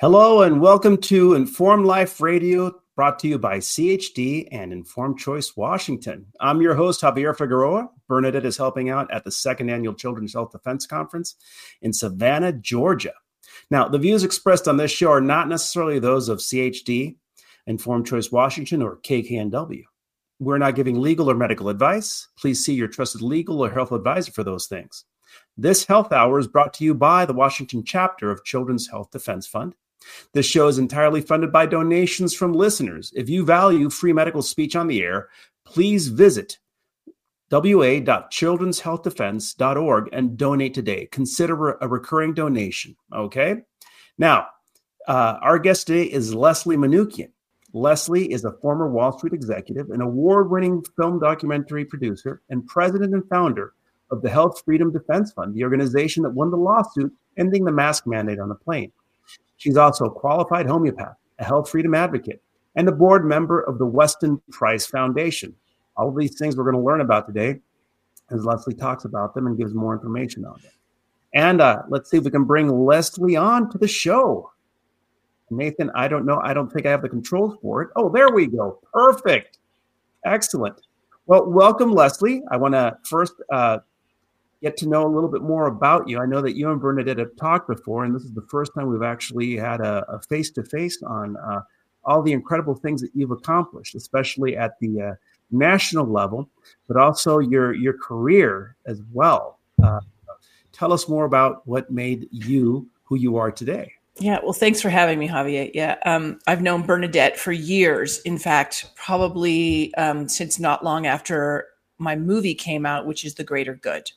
Hello and welcome to Informed Life Radio, brought to you by CHD and Informed Choice Washington. I'm your host, Xavier Figueroa. Bernadette is helping out at the second annual Children's Health Defense Conference in Savannah, Georgia. Now, the views expressed on this show are not necessarily those of CHD, Informed Choice Washington, or KKNW. We're not giving legal or medical advice. Please see your trusted legal or health advisor for those things. This health hour is brought to you by the Washington chapter of Children's Health Defense Fund. This show is entirely funded by donations from listeners. If you value free medical speech on the air, please visit wa.children'shealthdefense.org and donate today. Consider a recurring donation. Okay. Now, uh, our guest today is Leslie Manookian. Leslie is a former Wall Street executive, an award winning film documentary producer, and president and founder of the Health Freedom Defense Fund, the organization that won the lawsuit ending the mask mandate on the plane. She's also a qualified homeopath, a health freedom advocate, and a board member of the Weston Price Foundation. All of these things we're going to learn about today as Leslie talks about them and gives more information on them. And uh, let's see if we can bring Leslie on to the show. Nathan, I don't know. I don't think I have the controls for it. Oh, there we go. Perfect. Excellent. Well, welcome, Leslie. I want to first uh, get to know a little bit more about you. I know that you and Bernadette have talked before, and this is the first time we've actually had a face to face on uh, all the incredible things that you've accomplished, especially at the uh, national level, but also your your career as well. Uh, tell us more about what made you who you are today. Yeah, well, thanks for having me, Xavier. Yeah, um, I've known Bernadette for years. In fact, probably um, since not long after my movie came out, which is The Greater Good.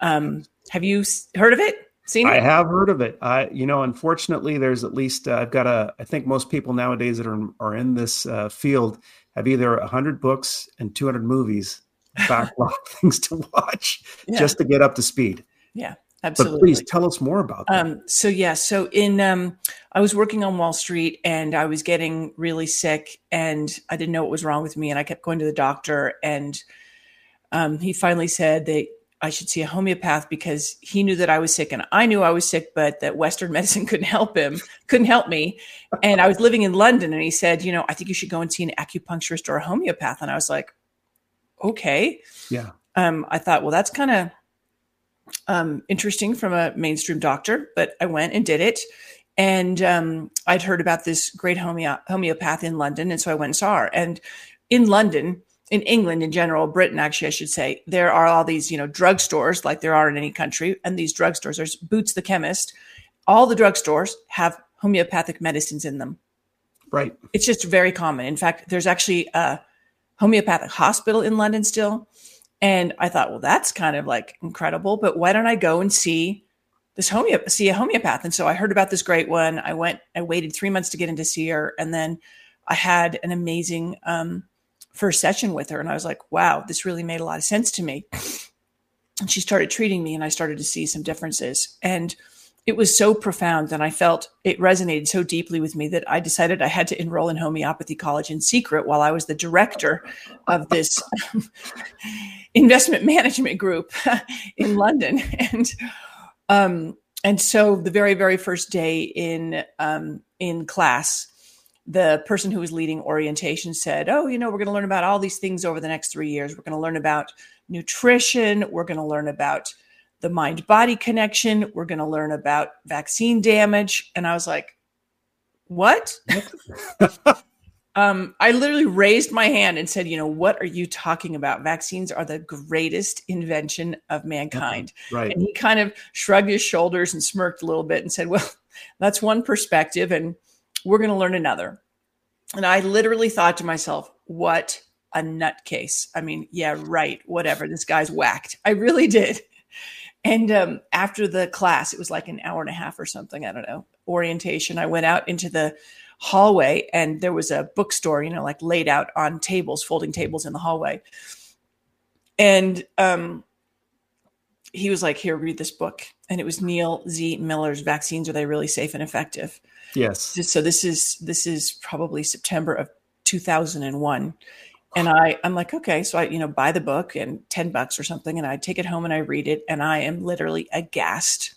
Um, have you heard of it? Seen it? I have heard of it. I, you know, unfortunately, there's at least uh, I've got a. I think most people nowadays that are are in this uh, field have either hundred books and two hundred movies backlog things to watch Yeah. just to get up to speed. yeah, But absolutely. please tell us more about that. Um, so yeah, so in um, I was working on Wall Street and I was getting really sick and I didn't know what was wrong with me and I kept going to the doctor and um, he finally said that I should see a homeopath because he knew that I was sick and I knew I was sick, but that Western medicine couldn't help him, couldn't help me. And I was living in London and he said, you know, I think you should go and see an acupuncturist or a homeopath. And I was like, okay yeah, um, I thought, well, that's kind of um, interesting from a mainstream doctor, but I went and did it. And um, I'd heard about this great homeo- homeopath in London. And so I went and saw her. And in London, in England in general, Britain, actually, I should say, there are all these, you know, drugstores like there are in any country. And these drugstores, there's Boots the chemist. All the drugstores have homeopathic medicines in them right. it's just very common. In fact, there's actually a homeopathic hospital in London still. And I thought, well, that's kind of like incredible, but why don't I go and see this homeo see a homeopath? And so I heard about this great one. I went, I waited three months to get in to see her. And then I had an amazing um, first session with her. And I was like, wow, this really made a lot of sense to me. And she started treating me and I started to see some differences. And it was so profound and I felt it resonated so deeply with me that I decided I had to enroll in homeopathy college in secret while I was the director of this investment management group in London. And um, and so the very very first day in um, in class, the person who was leading orientation said, "Oh, you know, we're going to learn about all these things over the next three years. We're going to learn about nutrition. We're going to learn about the mind body connection. We're going to learn about vaccine damage." And I was like, "What?" um, I literally raised my hand and said, "You know, what are you talking about? Vaccines are the greatest invention of mankind." Right. And he kind of shrugged his shoulders and smirked a little bit and said, Well, that's one perspective, and we're going to learn another. And I literally thought to myself, What a nutcase. I mean, yeah, right, whatever. This guy's whacked. I really did. And um, after the class, it was like an hour and a half or something, I don't know, orientation. I went out into the hallway and there was a bookstore, you know, like laid out on tables, folding tables in the hallway. and um, he was like, "Here, read this book," and it was Neil Z. Miller's "Vaccines Are They Really Safe and Effective?" Yes. So this is this is probably September of 2001, and I I'm like, okay, so I you know buy the book and ten bucks or something, and I take it home and I read it, and I am literally aghast.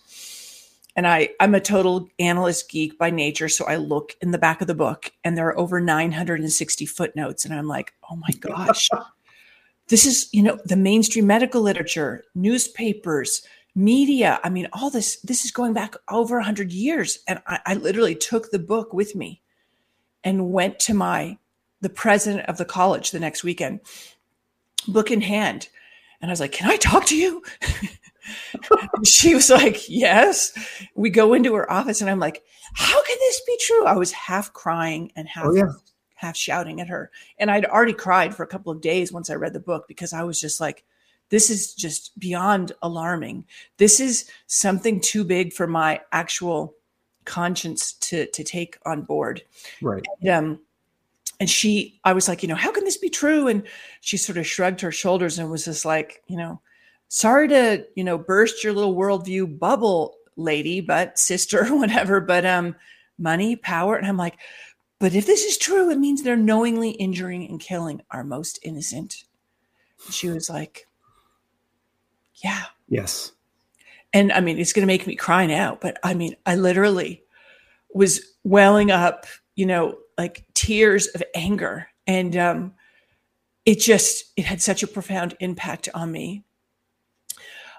And I I'm a total analyst geek by nature, so I look in the back of the book, and there are over 960 footnotes, and I'm like, oh my gosh this is you know the mainstream medical literature newspapers media. I mean all this this is going back over 100 years. And I, I literally took the book with me and went to my the president of the college the next weekend book in hand. And i was like can i talk to you? She was like yes. We go into her office and i'm like how can this be true? I was half crying and half Oh, yeah. half shouting at her. And I'd already cried for a couple of days once I read the book because I was just like, this is just beyond alarming. This is something too big for my actual conscience to to take on board. Right. Um, and she, I was like, you know, how can this be true? And she sort of shrugged her shoulders and was just like, you know, sorry to, you know, burst your little worldview bubble, lady, but sister, whatever. But um, money, power, and I'm like, but if this is true, it means they're knowingly injuring and killing our most innocent. She was like, yeah. Yes. And I mean, it's going to make me cry now, but I mean, I literally was welling up, you know, like tears of anger. And um, it just, it had such a profound impact on me.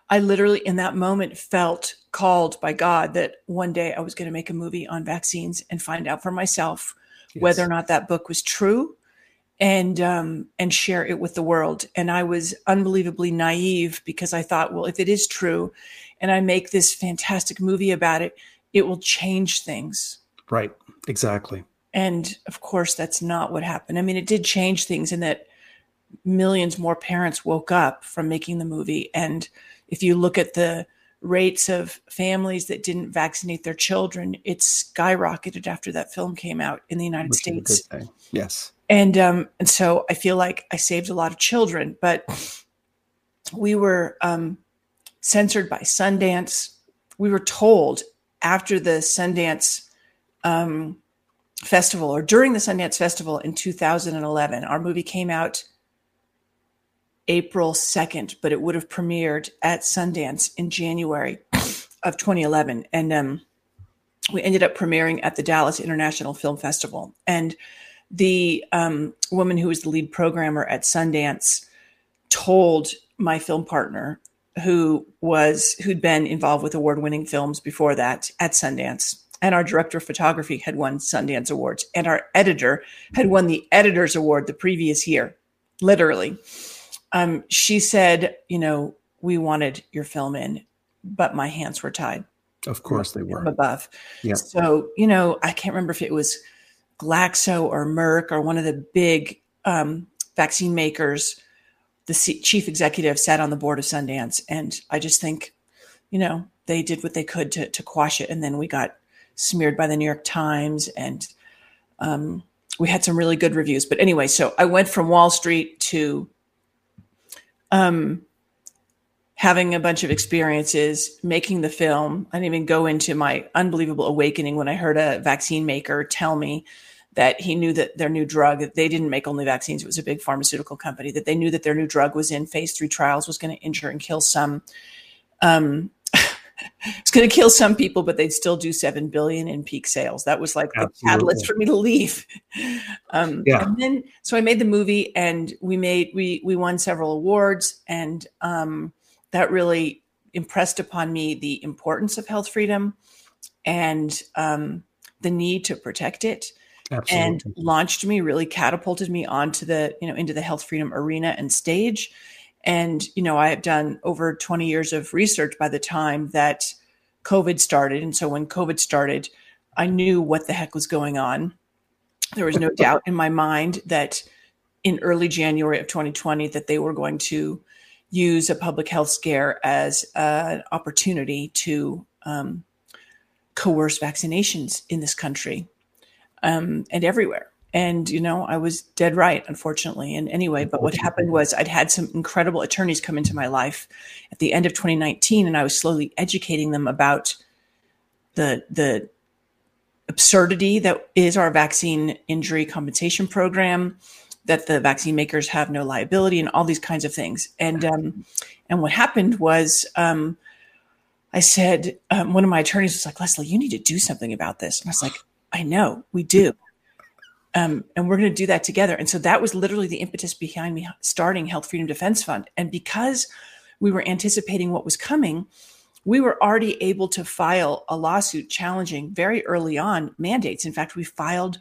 I literally, in that moment, felt called by God that one day I was going to make a movie on vaccines and find out for myself whether or not that book was true and um, and share it with the world. And I was unbelievably naive because I thought, well, if it is true, and I make this fantastic movie about it, it will change things. Right. Exactly. And of course, that's not what happened. I mean, it did change things in that millions more parents woke up from making the movie. And if you look at the rates of families that didn't vaccinate their children, it skyrocketed after that film came out in the United Which States. Yes. and um and so i feel like i saved a lot of children but we were um censored by sundance we were told after the sundance um festival or during the sundance festival in 2011 our movie came out april 2nd but it would have premiered at sundance in january of 2011 and um we ended up premiering at the dallas international film festival. And the um, woman who was the lead programmer at Sundance told my film partner, who was who'd been involved with award-winning films before that at Sundance, and our director of photography had won Sundance awards, and our editor had won the Editors Award the previous year, literally. Um, she said, "You know, we wanted your film in, but my hands were tied." Of course they were. above. Yeah. So, you know, I can't remember if it was Glaxo or Merck or one of the big um, vaccine makers. The C- chief executive sat on the board of Sundance, and I just think, you know, they did what they could to to quash it, and then we got smeared by the New York Times, and um, we had some really good reviews. But anyway, so I went from Wall Street to um, having a bunch of experiences, making the film. I didn't even go into my unbelievable awakening when I heard a vaccine maker tell me that he knew that their new drug, that they didn't make only vaccines, it was a big pharmaceutical company, that they knew that their new drug was in phase three trials, was going to injure and kill some. Um, it's going to kill some people, but they'd still do seven billion in peak sales. That was like the catalyst for me to leave. Um, Yeah. And then, so I made the movie, and we made we we won several awards, and um, that really impressed upon me the importance of health freedom and um, the need to protect it Absolutely. and launched me really catapulted me onto the you know into the health freedom arena and stage and you know i have done over 20 years of research by the time that covid started and so when covid started i knew what the heck was going on there was no doubt in my mind that in early january of 2020 that they were going to use a public health scare as an opportunity to um, coerce vaccinations in this country um, and everywhere. And, you know, I was dead right, unfortunately. And anyway, but what happened was I'd had some incredible attorneys come into my life at the end of 2019, and I was slowly educating them about the, the, absurdity that is our vaccine injury compensation program that the vaccine makers have no liability and all these kinds of things. And um, and what happened was um, i said um, one of my attorneys was like leslie you need to do something about this. And i was like i know we do um, and we're going to do that together and so that was literally the impetus behind me starting health freedom defense fund and because we were anticipating what was coming we were already able to file a lawsuit challenging very early on mandates. In fact, we filed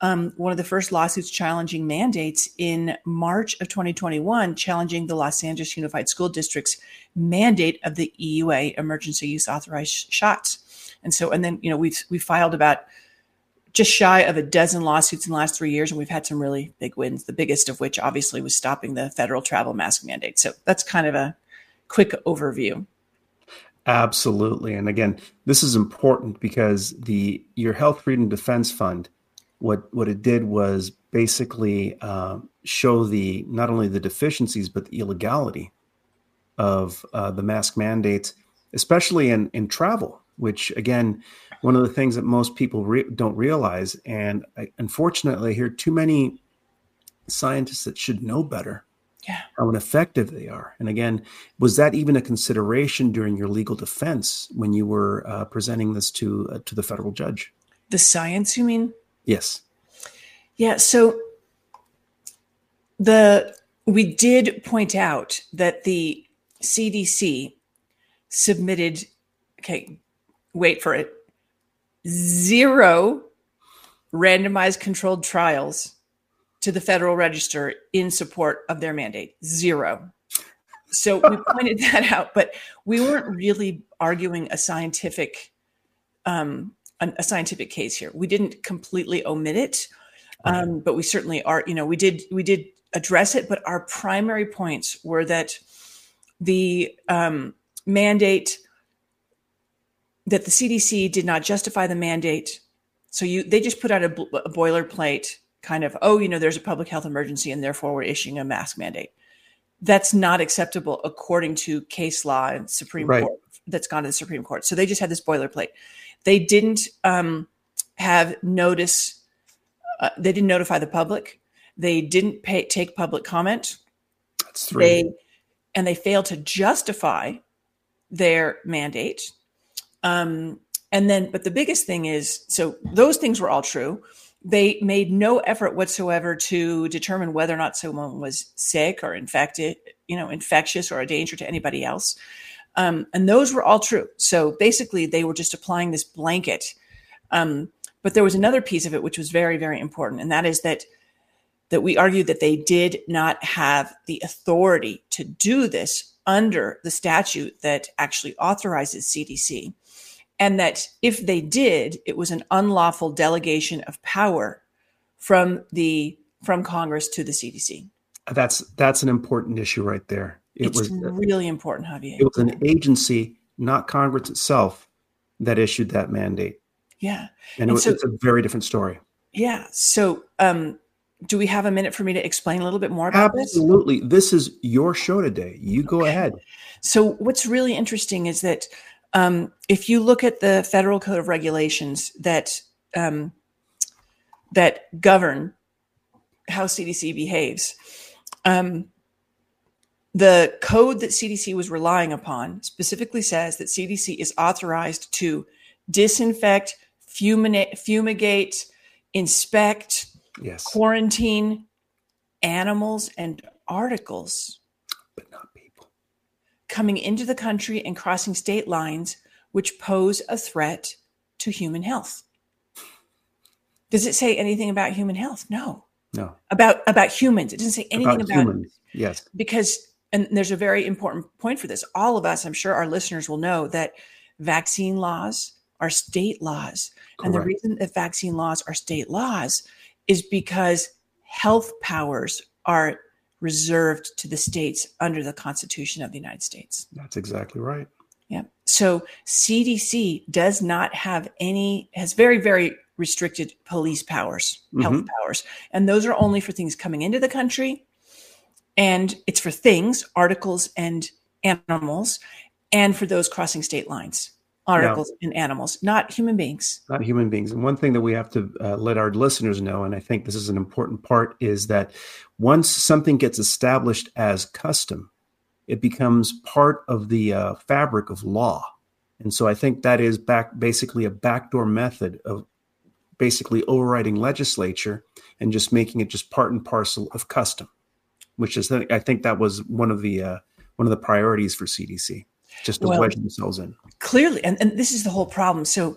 um, one of the first lawsuits challenging mandates in March of 2021, challenging the Los Angeles Unified School District's mandate of the EUA emergency use authorized shots. And so, and then, you know, we've, we filed about just shy of a dozen lawsuits in the last three years, and we've had some really big wins, the biggest of which obviously was stopping the federal travel mask mandate. So that's kind of a quick overview. Absolutely. And again, this is important because the your Health Freedom Defense Fund, what what it did was basically uh, show the not only the deficiencies but the illegality of uh, the mask mandates, especially in in travel. Which again, one of the things that most people re- don't realize, and I, unfortunately, I hear too many scientists that should know better Yeah. how ineffective they are. And again, was that even a consideration during your legal defense when you were uh, presenting this to uh, to the federal judge? The science, you mean? Yes. Yeah. So the we did point out that the CDC submitted. Okay, wait for it. Zero randomized controlled trials to the Federal Register in support of their mandate. Zero. So we pointed that out, but we weren't really arguing a scientific um, a scientific case here. We didn't completely omit it, um, but we certainly are. You know, we did we did address it, but our primary points were that the um, mandate that the CDC did not justify the mandate. So you they just put out a, a boilerplate kind of oh you know there's a public health emergency and therefore we're issuing a mask mandate. That's not acceptable according to case law and Supreme Right. Court that's gone to the Supreme Court. So they just had this boilerplate. They didn't um, have notice. Uh, they didn't notify the public. They didn't pay, take public comment. That's three. They and they failed to justify their mandate. Um, and then, but the biggest thing is, so those things were all true. They made no effort whatsoever to determine whether or not someone was sick or infected, you know, infectious or a danger to anybody else. Um, and those were all true. So basically, they were just applying this blanket. Um, but there was another piece of it which was very, very important, and that is that that we argued that they did not have the authority to do this under the statute that actually authorizes CDC, and that if they did, it was an unlawful delegation of power from the from Congress to the CDC. That's that's an important issue right there. It it's was really important, Xavier. it was an agency, not Congress itself, that issued that mandate, yeah. and, And it was, so- it's a very different story. Yeah. So, um, do we have a minute for me to explain a little bit more about this? Absolutely, this is your show today. You go Okay. ahead. So, what's really interesting is that um, if you look at the federal code of regulations that um, that govern how CDC behaves, um, the code that CDC was relying upon specifically says that CDC is authorized to disinfect, fumigate, fumigate inspect, Yes, quarantine animals and articles but not people. Coming into the country and crossing state lines which pose a threat to human health. Does it say anything about human health? No. No, About about humans. It doesn't say anything about, about, humans. Yes, because and there's a very important point for this. All of us, I'm sure our listeners will know that vaccine laws are state laws. And the reason that vaccine laws are state laws is because health powers are reserved to the states under the Constitution of the United States. That's exactly right. Yeah. So CDC does not have any, has very, very restricted police powers, health mm-hmm. powers. And those are only for things coming into the country. And it's for things, articles, and animals, and for those crossing state lines, articles and animals, not human beings. not human beings. And one thing that we have to uh, let our listeners know, and I think this is an important part, is that once something gets established as custom, it becomes part of the uh, fabric of law. And so I think that is back basically a backdoor method of basically overriding legislature and just making it just part and parcel of custom, which is I think that was one of the uh, one of the priorities for CDC, just to Well- wedge themselves in. clearly and, and this is the whole problem. So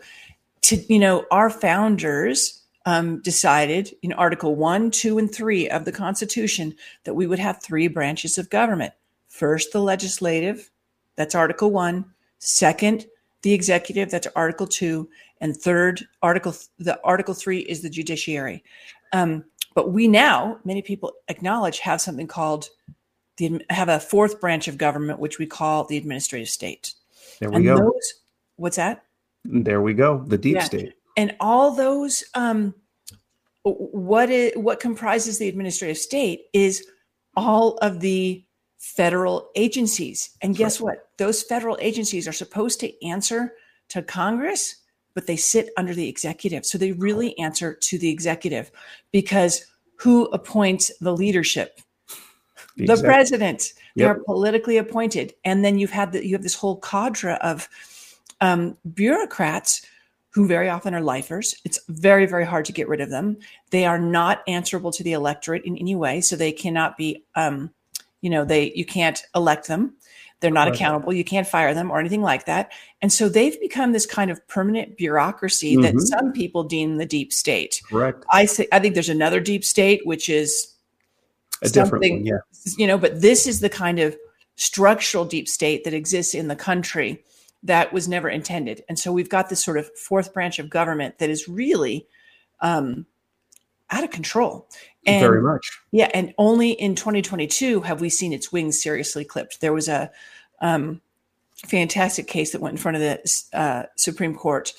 to you know our founders um, decided in article 1 2 and 3 of the constitution that we would have three branches of government. First the legislative that's article 1 second the executive that's article 2 and third article the article 3 is the judiciary. Um, but we now many people acknowledge have something called the have a fourth branch of government which we call the administrative state There we and go. those what's that there we go. The deep Yeah. state. and all those um what is what comprises the administrative state is all of the federal agencies and That's guess what those federal agencies are supposed to answer to congress but they sit under the executive so they really answer to the executive because who appoints the leadership the Exact- president. They're politically appointed. And then you've had the, you have this whole cadre of um, bureaucrats who very often are lifers. It's very very hard to get rid of them. They are not answerable to the electorate in any way. So they cannot be um, you know they you can't elect them. They're not Right. accountable. You can't fire them or anything like that. And so they've become this kind of permanent bureaucracy that Mhm. some people deem the deep state. Correct. i say i think there's another deep state which is A different one. Yeah. you know, but this is the kind of structural deep state that exists in the country that was never intended. And so we've got this sort of fourth branch of government that is really um, out of control. And Very much. yeah, and only in 2022 have we seen its wings seriously clipped. There was a um, fantastic case that went in front of the uh, Supreme Court.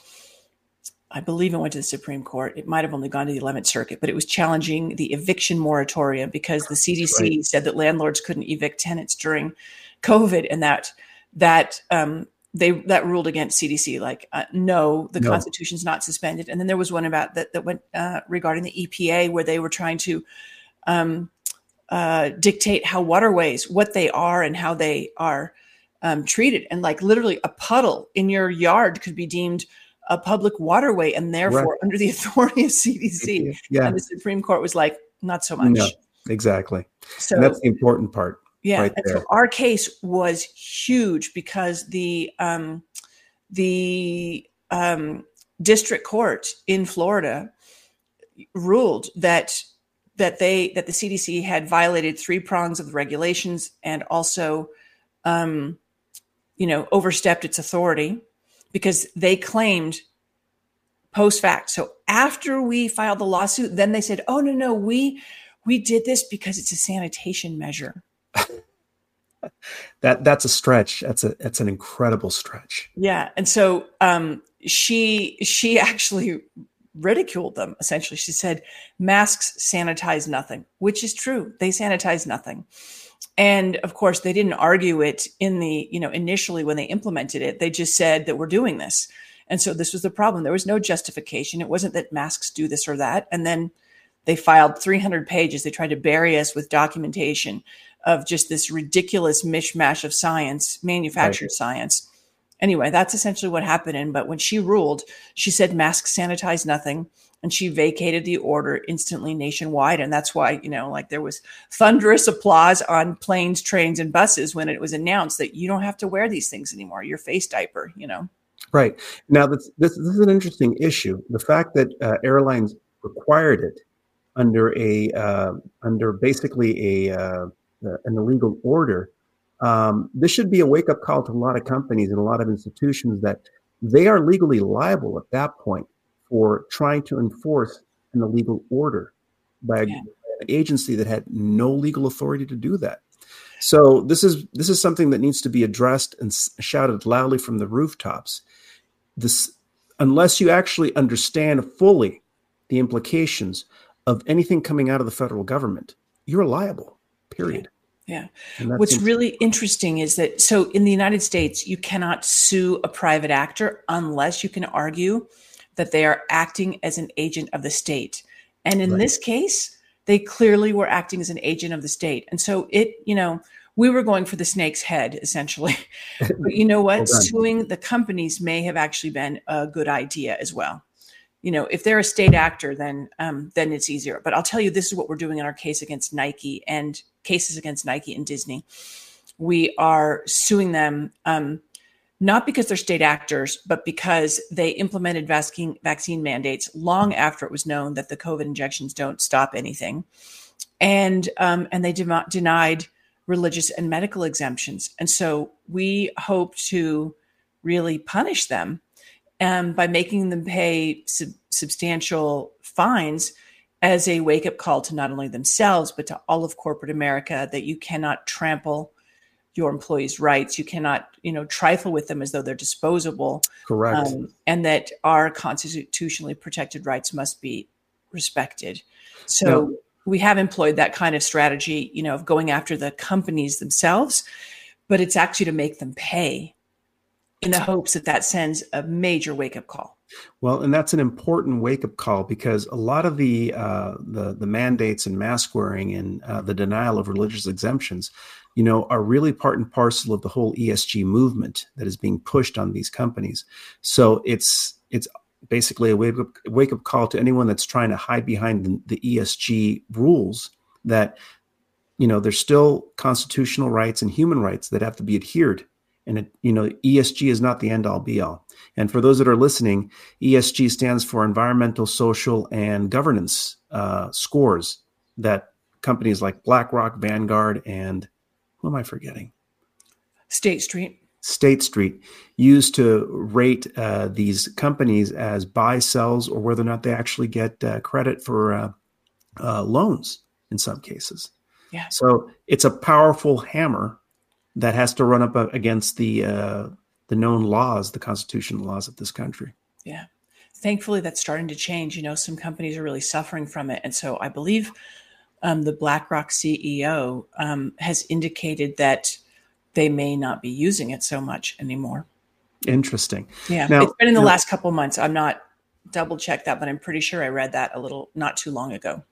I believe it went to the Supreme Court. It might have only gone to the 11th Circuit, but it was challenging the eviction moratorium because the CDC right. said that landlords couldn't evict tenants during COVID, and that that um, they that ruled against CDC. Like, uh, no, the No. Constitution's not suspended. And then there was one about that that went uh, regarding the EPA, where they were trying to um, uh, dictate how waterways, what they are, and how they are um, treated. And like literally, a puddle in your yard could be deemed a public waterway, and therefore under the authority of CDC. Yeah. And the Supreme Court was like, not so much. No. Exactly. So and that's the important part. yeah, right so our case was huge because the um, the um, district court in Florida ruled that that they that the CDC had violated three prongs of the regulations and also um, you know overstepped its authority because they claimed post fact. So after we filed the lawsuit, then they said, "Oh no, no, we we did this because it's a sanitation measure." That that's a stretch. That's a that's an incredible stretch. Yeah, and so um, she she actually ridiculed them. Essentially, she said masks sanitize nothing, which is true. They sanitize nothing, and of course, they didn't argue it in the you know initially when they implemented it. They just said that we're doing this, and so this was the problem. There was no justification. It wasn't that masks do this or that, and then they filed 300 pages. They tried to bury us with documentation of just this ridiculous mishmash of science, manufactured science. Anyway, that's essentially what happened. And but when she ruled, she said masks sanitize nothing, and she vacated the order instantly nationwide. And that's why you know, like there was thunderous applause on planes, trains, and buses when it was announced that you don't have to wear these things anymore. Your face diaper, you know. Right now, this this, this is an interesting issue. The fact that uh, airlines required it under a uh, under basically a uh, an illegal order. Um, this should be a wake up call to a lot of companies and a lot of institutions that they are legally liable at that point for trying to enforce an illegal order by Yeah. an agency that had no legal authority to do that. So this is this is something that needs to be addressed and shouted loudly from the rooftops. This unless you actually understand fully the implications of anything coming out of the federal government, you're liable. Period. Yeah. That What's really interesting is that so in the United States, you cannot sue a private actor unless you can argue that they are acting as an agent of the state. And in Right. this case, they clearly were acting as an agent of the state. And so it, you know, we were going for the snake's head essentially. but you know what? Well. Suing the companies may have actually been a good idea as well. You know, if they're a state actor, then um, then it's easier. But I'll tell you, this is what we're doing in our case against Nike and cases against Nike and Disney. We are suing them um, not because they're state actors, but because they implemented vaccine vaccine mandates long after it was known that the COVID injections don't stop anything, and um, and they de- denied religious and medical exemptions. And so we hope to really punish them um, by making them pay sub- substantial fines as a wake up call to not only themselves, but to all of corporate America that you cannot trample your employees' rights. You cannot, you know, trifle with them as though they're disposable, Correct. um, and that our constitutionally protected rights must be respected. So Now- we have employed that kind of strategy, you know, of going after the companies themselves, but it's actually to make them pay in the hopes that that sends a major wake up call. Well, and that's an important wake up call because a lot of the uh, the the mandates and mask wearing and uh, the denial of religious exemptions, you know, are really part and parcel of the whole ESG movement that is being pushed on these companies. So it's it's basically a wake up wake up call to anyone that's trying to hide behind the, the ESG rules that you know there's still constitutional rights and human rights that have to be adhered and it, you know ESG is not the end all be all. And for those that are listening, ESG stands for environmental, social, and governance uh, scores that companies like BlackRock, Vanguard, and who am I forgetting? State Street. State Street used to rate uh, these companies as buy, sells, or whether or not they actually get uh, credit for uh, uh, loans in some cases. Yeah. So it's a powerful hammer that has to run up uh, against the uh, the known laws, the constitutional laws of this country. Yeah. Thankfully, that's starting to change. You know, some companies are really suffering from it. And so I believe um, the BlackRock CEO um, has indicated that they may not be using it so much anymore. Interesting. Yeah. Now- it's been in the now- last couple months. I'm not double check that, but I'm pretty sure I read that a little not too long ago.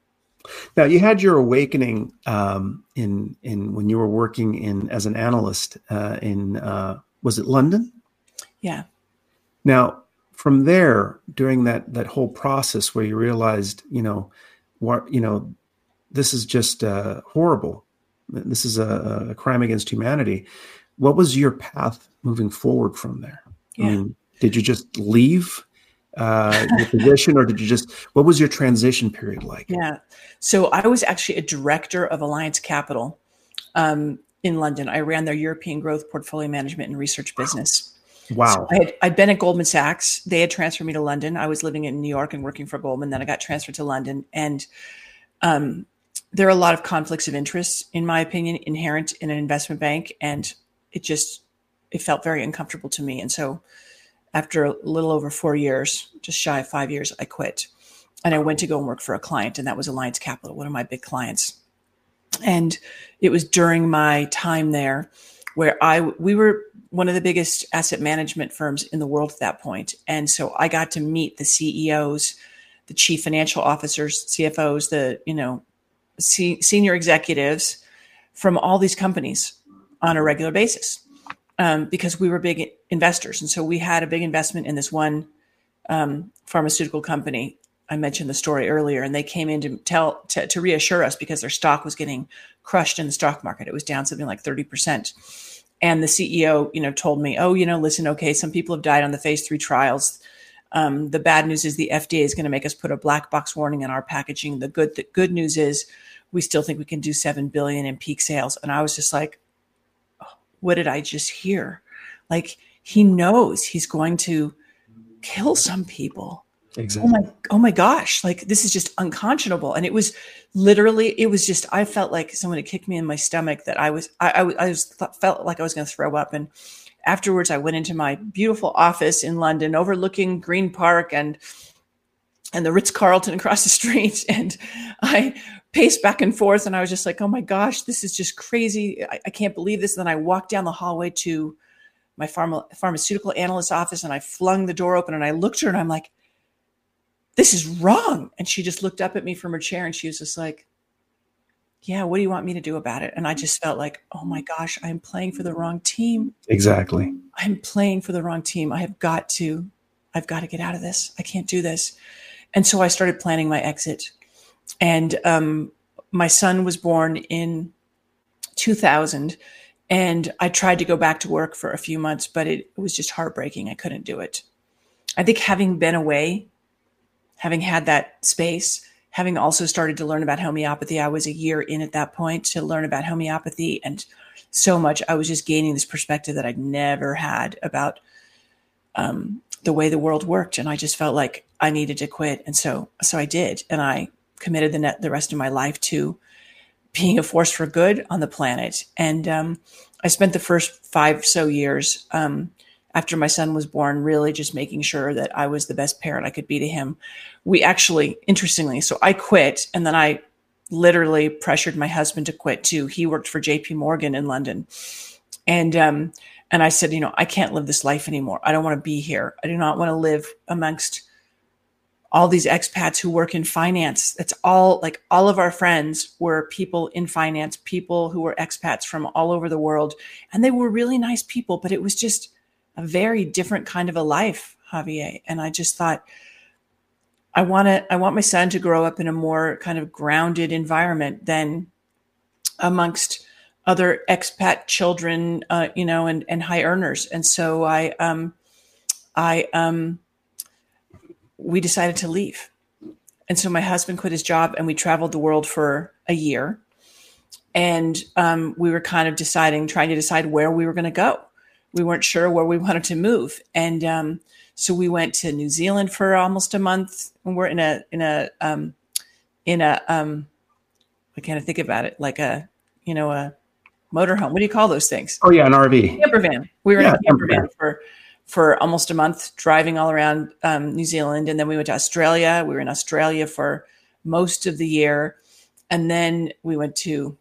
Now you had your awakening um, in in when you were working in as an analyst uh, in uh, was it London? Yeah. Now from there during that that whole process where you realized you know what you know this is just uh, horrible. This is a, a crime against humanity. What was your path moving forward from there? Yeah. I mean, did you just leave uh, your position, or did you just? What was your transition period like? Yeah. So I was actually a director of Alliance Capital um, in London. I ran their European growth portfolio management and research business. Wow. I had, I'd been at Goldman Sachs. They had transferred me to London. I was living in New York and working for Goldman. Then I got transferred to London. And um, there are a lot of conflicts of interest, in my opinion, inherent in an investment bank. And it just, it felt very uncomfortable to me. And so after a little over four years, just shy of five years, I quit. And I went to go and work for a client, and that was Alliance Capital, one of my big clients. And it was during my time there where I we were one of the biggest asset management firms in the world at that. And so I got to meet the CEOs, the chief financial officers, CFOs, the, you know, se- senior executives from all these companies on a regular basis um, because we were big investors. And so we had a big investment in this one um, pharmaceutical company. I mentioned the story earlier, and they came in to tell to, to reassure us because their stock was getting crushed in the stock market. It was down something like thirty percent. And the CEO, you know, told me, "Oh, you know, listen, okay, some people have died on the phase three trials. Um, the bad news is the FDA is going to make us put a black box warning on our packaging. The good the good news is we still think we can do seven billion in peak sales." And I was just like, oh, "What did I just hear?" Like he knows he's going to kill some people oh my oh my gosh like this is just unconscionable and it was literally it was just i felt like someone had kicked me in my stomach that i was i, I, was- I was felt like i was going to throw up and afterwards, I went into my beautiful office in London, overlooking Green Park and and the Ritz Carlton across the street, and I paced back and forth, and I was just like, "Oh my gosh, this is just crazy! I, I can't believe this." And then I walked down the hallway to my pharma, pharmaceutical analyst office, and I flung the door open, and I looked at her, and I'm like, "This is wrong!" And she just looked up at me from her chair, and she was just like yeah, what do you want me to do about it? And I just felt like, oh my gosh, I'm playing for the wrong team. Exactly. I'm playing for the wrong team. I have got to, I've got to get out of this. I can't do this. And so I started planning my exit. And um, my son was born in 2000. And I tried to go back to work for a few months, but it, it was just heartbreaking. I couldn't do it. I think having been away, having had that space, having also started to learn about homeopathy, I was a year in at that point to learn about homeopathy and so much. I was just gaining this perspective that I'd never had about um, the way the world worked, and I just felt like I needed to quit, and so so I did, and I committed the net the rest of my life to being a force for good on the planet, and um, I spent the first five so years. Um, after my son was born, really just making sure that I was the best parent I could be to him. We actually, interestingly, so I quit and then I literally pressured my husband to quit too. He worked for JP Morgan in London. And, um, and I said, you know, I can't live this life anymore. I don't want to be here. I do not want to live amongst all these expats who work in finance. It's all like all of our friends were people in finance, people who were expats from all over the world. And they were really nice people, but it was just, a very different kind of a life, Xavier. And I just thought, I want to, I want my son to grow up in a more kind of grounded environment than amongst other expat children, uh, you know, and, and high earners. And so I, um, I, um, we decided to leave. And so my husband quit his job and we traveled the world for a year. And um, we were kind of deciding, trying to decide where we were going to go we weren't sure where we wanted to move, and um, so we went to New Zealand for almost a month. And we're in a in a um, in a um, I can't think about it like a you know a motorhome. What do you call those things? Oh yeah, an RV. Camper van. We were Yeah, in a camper camper van for for almost a month, driving all around um, New Zealand, and then we went to Australia. We were in Australia for most of the year, and then we went to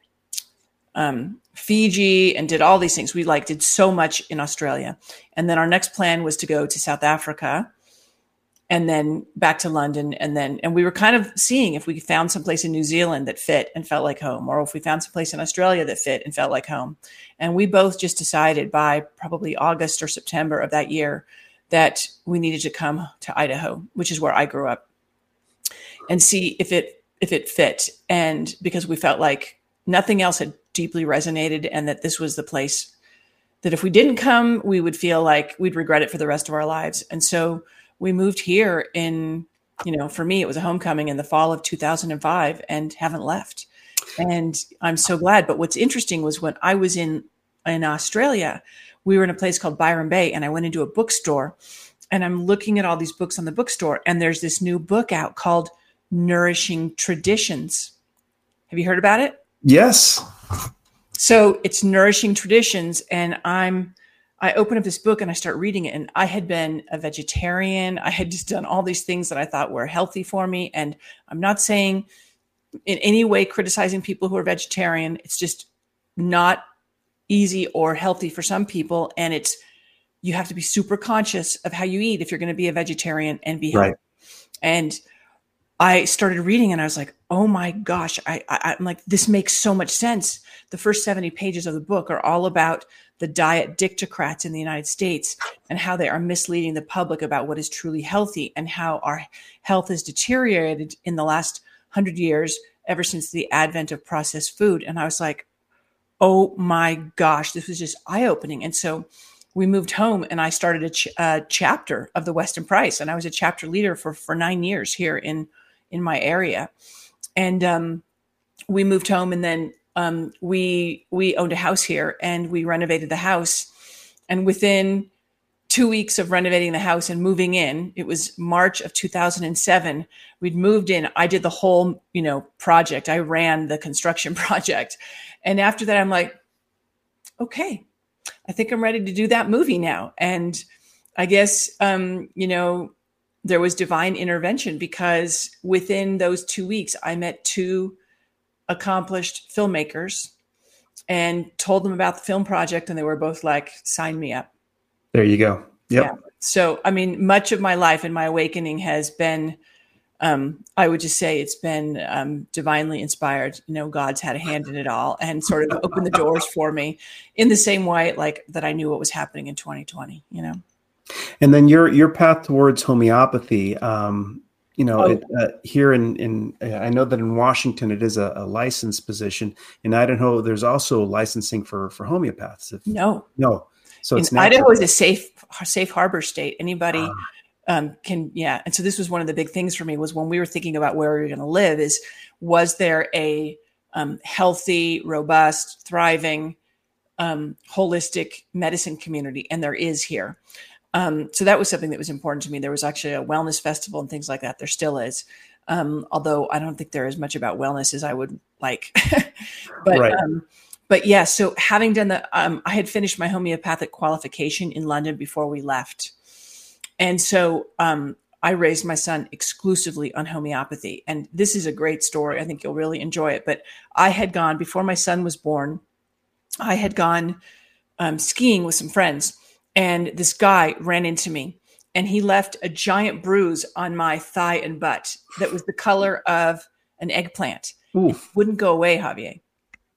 um, Fiji and did all these things. We like did so much in Australia. And then our next plan was to go to South Africa and then back to London. And then, and we were kind of seeing if we found someplace in New Zealand that fit and felt like home, or if we found someplace in Australia that fit and felt like home. And we both just decided by probably August or September of that year that we needed to come to Idaho, which is where I grew up, and see if it if it fit. And because we felt like nothing else had deeply resonated and that this was the place that if we didn't come, we would feel like we'd regret it for the rest of our lives. And so we moved here in, you know, for me, it was a homecoming in the fall of 2005 and haven't left. And I'm so glad. But what's interesting was when I was in, in Australia, we were in a place called Byron Bay and I went into a bookstore and I'm looking at all these books on the bookstore and there's this new book out called Nourishing Traditions. Have you heard about it? Yes. so it's nourishing traditions and i'm i open up this book and i start reading it and i had been a vegetarian i had just done all these things that i thought were healthy for me and i'm not saying in any way criticizing people who are vegetarian it's just not easy or healthy for some people and it's you have to be super conscious of how you eat if you're going to be a vegetarian and be healthy Right. and I started reading and I was like, oh my gosh, I, I, I'm like, this makes so much sense. The first 70 pages of the book are all about the diet dictocrats in the United States and how they are misleading the public about what is truly healthy and how our health has deteriorated in the last hundred years ever since the advent of processed food. And I was like, oh my gosh, this was just eye opening. And so we moved home and I started a, ch- a chapter of the Weston Price and I was a chapter leader for, for nine years here in, in my area. And, um, we moved home and then, um, we, we owned a house here and we renovated the house. And within two weeks of renovating the house and moving in, it was March of 2007. We'd moved in. I did the whole, you know, project. I ran the construction project. And after that, I'm like, okay, I think I'm ready to do that movie now. And I guess, um, you know, there was divine intervention because within those two weeks, I met two accomplished filmmakers and told them about the film project. And they were both like, sign me up. There you go. Yep. Yeah. So, I mean, much of my life and my awakening has been, um, I would just say it's been um, divinely inspired. You know, God's had a hand in it all and sort of opened the doors for me in the same way, like that I knew what was happening in 2020, you know? And then your your path towards homeopathy. Um, you know, Oh. it, uh, here in in uh, I know that in Washington it is a, a licensed position. In Idaho, there's also licensing for for homeopaths. If, No, no, so it's Idaho is a safe safe harbor state. Anybody Ah. um, can, yeah. And so this was one of the big things for me was when we were thinking about where we were going to live. Is was there a um, healthy, robust, thriving, um, holistic medicine community? And there is here. Um, so that was something that was important to me. There was actually a wellness festival and things like that. There still is. Um, although I don't think there is much about wellness as I would like. but Right. um, but yeah, so having done the, um, I had finished my homeopathic qualification in London before we left, and so um, I raised my son exclusively on homeopathy. And this is a great story. I think you'll really enjoy it. But I had gone before my son was born. I had gone um, skiing with some friends, and this guy ran into me, and he left a giant bruise on my thigh and butt that was the color of an eggplant. Oof. Wouldn't go away, Xavier.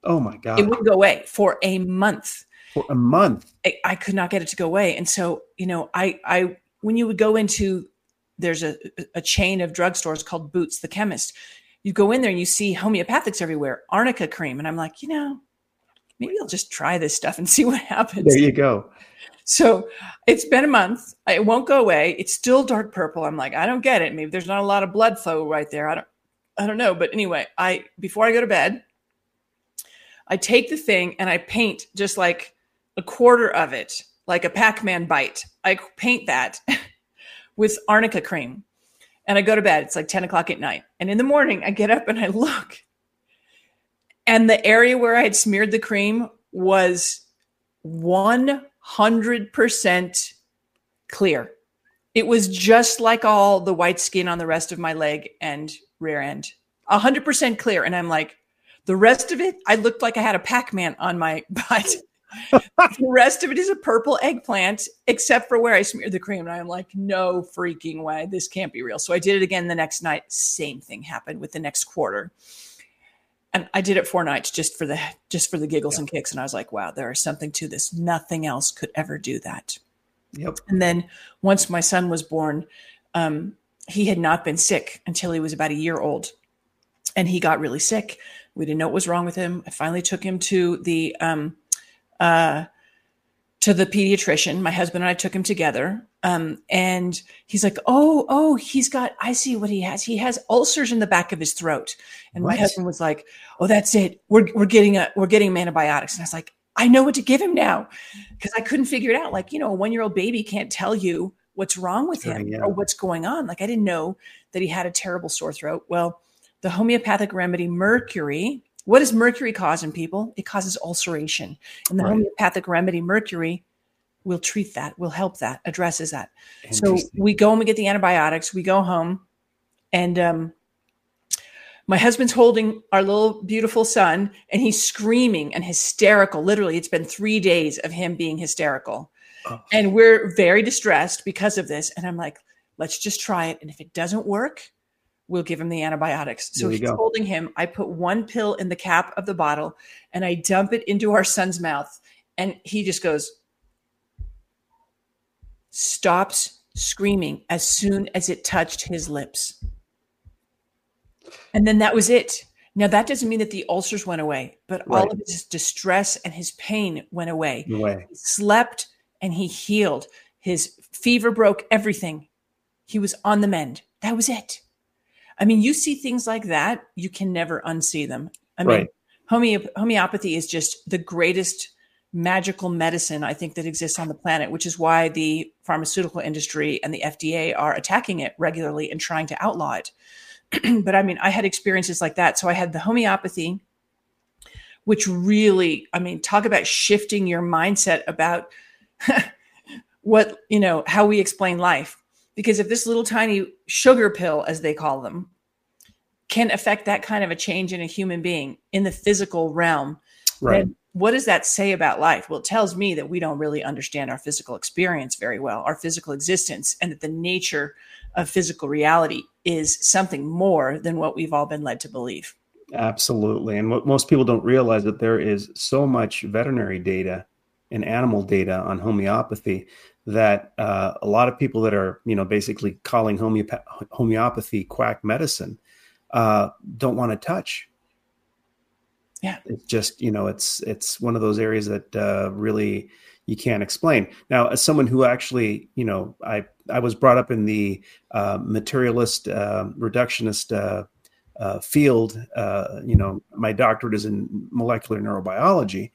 Oh my god! It wouldn't go away for a month. for a month. I, I could not get it to go away. And so, you know, I, I, when you would go into, there's a, a chain of drugstores called Boots the Chemist. You go in there and you see homeopathics everywhere, arnica cream. And I'm like, you know, maybe I'll just try this stuff and see what happens. There you go. So it's been a month. It won't go away. It's still dark purple. I'm like, I don't get it. Maybe there's not a lot of blood flow right there. I don't, I don't know. But anyway, I before I go to bed, I take the thing and I paint just like a quarter of it, like a Pac-Man bite. I paint that with arnica cream, and I go to bed. It's like 10 o'clock at night. And in the morning, I get up and I look, and the area where I had smeared the cream was 100% clear. It was just like all the white skin on the rest of my leg and rear end. 100% clear. And I'm like, the rest of it, I looked like I had a Pac Man on my butt. the rest of it is a purple eggplant, except for where I smeared the cream. And I'm like, no freaking way. This can't be real. So I did it again the next night. Same thing happened with the next quarter. And I did it four nights just for the just for the giggles and kicks. And I was like, wow, there is something to this. Nothing else could ever do that. Yep. And then once my son was born, um, he had not been sick until he was about a year old. And he got really sick. We didn't know what was wrong with him. I finally took him to the um, uh, to the pediatrician. My husband and I took him together. Um, and he's like, Oh, oh, he's got, I see what he has. He has ulcers in the back of his throat. And my husband was like, Oh, that's it. We're, we're getting a, we're getting him antibiotics. And I was like, I know what to give him now. Cause I couldn't figure it out. Like, you know, a one year old baby can't tell you what's wrong with him yeah. or what's going on. Like, I didn't know that he had a terrible sore throat. Well, the homeopathic remedy mercury, what does mercury cause in people? It causes ulceration. And the Right. homeopathic remedy mercury will treat that, will help that, addresses that. So we go and we get the antibiotics. We go home, and um, my husband's holding our little beautiful son, and he's screaming and hysterical. Literally, it's been three days of him being hysterical, Oh. and we're very distressed because of this. And I'm like, let's just try it, and if it doesn't work, we'll give him the antibiotics. So he's go. holding him. I put one pill in the cap of the bottle, and I dump it into our son's mouth, and he just goes stops screaming as soon as it touched his lips. And then that was it. Now, that doesn't mean that the ulcers went away, but all of his distress and his pain went away. No way. He slept and he healed. His fever broke everything. He was on the mend. That was it. I mean, you see things like that, you can never unsee them. I mean, Right. homeo- homeopathy is just the greatest magical medicine I think that exists on the planet, which is why the pharmaceutical industry and the FDA are attacking it regularly and trying to outlaw it. but I mean, I had experiences like that. So I had the homeopathy which really, I mean, talk about shifting your mindset about what, you know, how we explain life. Because if this little tiny sugar pill, as they call them, can affect that kind of a change in a human being in the physical realm, Right. then what does that say about life? Well, it tells me that we don't really understand our physical experience very well, our physical existence, and that the nature of physical reality is something more than what we've all been led to believe. Absolutely. And what most people don't realize that there is so much veterinary data and animal data on homeopathy that uh, a lot of people that are, you know, basically calling homeopa- homeopathy quack medicine uh, don't want to touch. Yeah. It's just, you know, it's it's one of those areas that uh, really you can't explain. Now, as someone who actually, you know, I I was brought up in the uh, materialist uh, reductionist uh, uh, field. Uh, you know, my doctorate is in molecular neurobiology.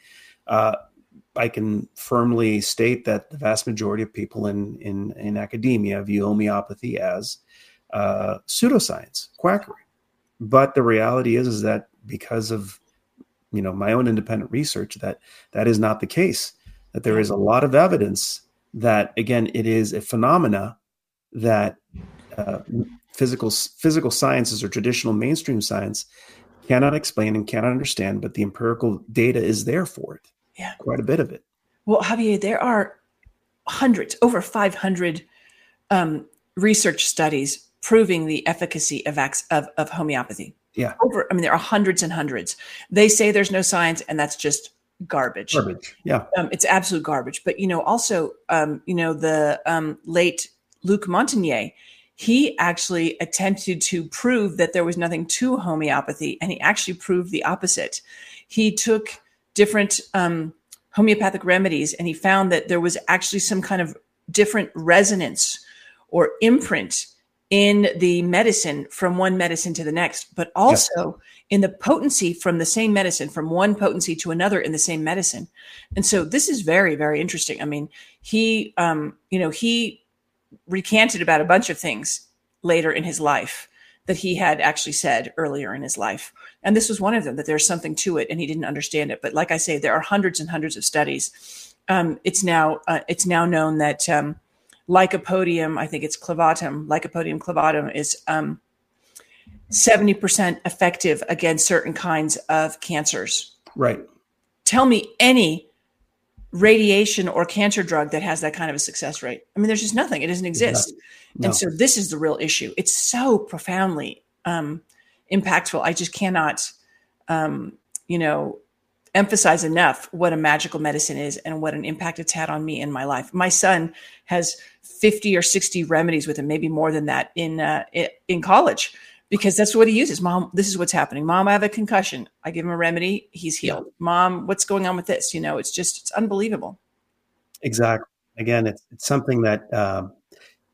I can firmly state that the vast majority of people in in, in academia view homeopathy as uh, pseudoscience, quackery. But the reality is, is that because of you know my own independent research, that that is not the case. That there is a lot of evidence that again, it is a phenomena that uh, physical physical sciences or traditional mainstream science cannot explain and cannot understand, but the empirical data is there for it. Yeah. quite a bit of it. Well, Xavier, there are hundreds, over 500 um, research studies proving the efficacy of, of, of homeopathy. Yeah. Over, I mean, there are hundreds and hundreds. They say there's no science, and that's just garbage. Garbage. Yeah, Um, it's absolute garbage. But you know, also, um, you know, the um, late Luc Montagnier, he actually attempted to prove that there was nothing to homeopathy, and he actually proved the opposite. He took different um, homeopathic remedies, and he found that there was actually some kind of different resonance or imprint in the medicine from one medicine to the next, but also in the potency from the same medicine, from one potency to another in the same medicine. And so this is very, very interesting. I mean, he, um, you know, he recanted about a bunch of things later in his life that he had actually said earlier in his life. And this was one of them that there's something to it and he didn't understand it. But like I say, there are hundreds and hundreds of studies. Um, it's now, uh, it's now known that, um, lycopodium, I think it's clavatum, lycopodium clavatum is, um, 70% effective against certain kinds of cancers. right. Tell me any radiation or cancer drug that has that kind of a success rate. I mean, there's just nothing. It doesn't exist. No. And so this is the real issue. It's so profoundly um, impactful. I just cannot, um, you know, emphasize enough what a magical medicine is and what an impact it's had on me in my life. My son has 50 or 60 remedies with him, maybe more than that in uh, in college because that's what he uses. Mom, this is what's happening. Mom, I have a concussion. I give him a remedy, he's healed. Mom, what's going on with this? You know, it's just it's unbelievable. Exactly. Again, it's, it's something that um,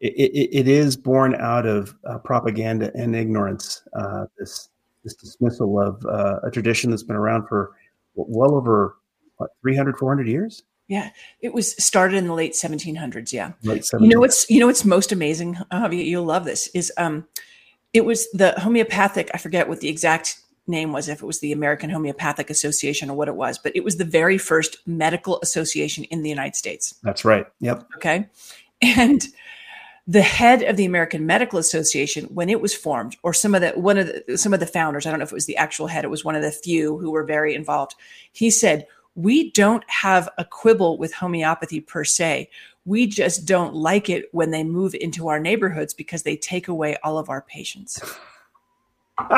it, it, it is born out of uh, propaganda and ignorance. Uh, this this dismissal of uh, a tradition that's been around for well over what 300, 400 years. Yeah, it was started in the late 1700s. Yeah. Late You know 70s. what's you know what's most amazing, you'll love this, is um it was the homeopathic, I forget what the exact name was, if it was the American Homeopathic Association or what it was, but it was the very first medical association in the United States. That's right. Yep. Okay. And the head of the American Medical Association, when it was formed, or some of the one of the some of the founders, I don't know if it was the actual head, it was one of the few who were very involved. He said, We don't have a quibble with homeopathy per se. We just don't like it when they move into our neighborhoods because they take away all of our patients.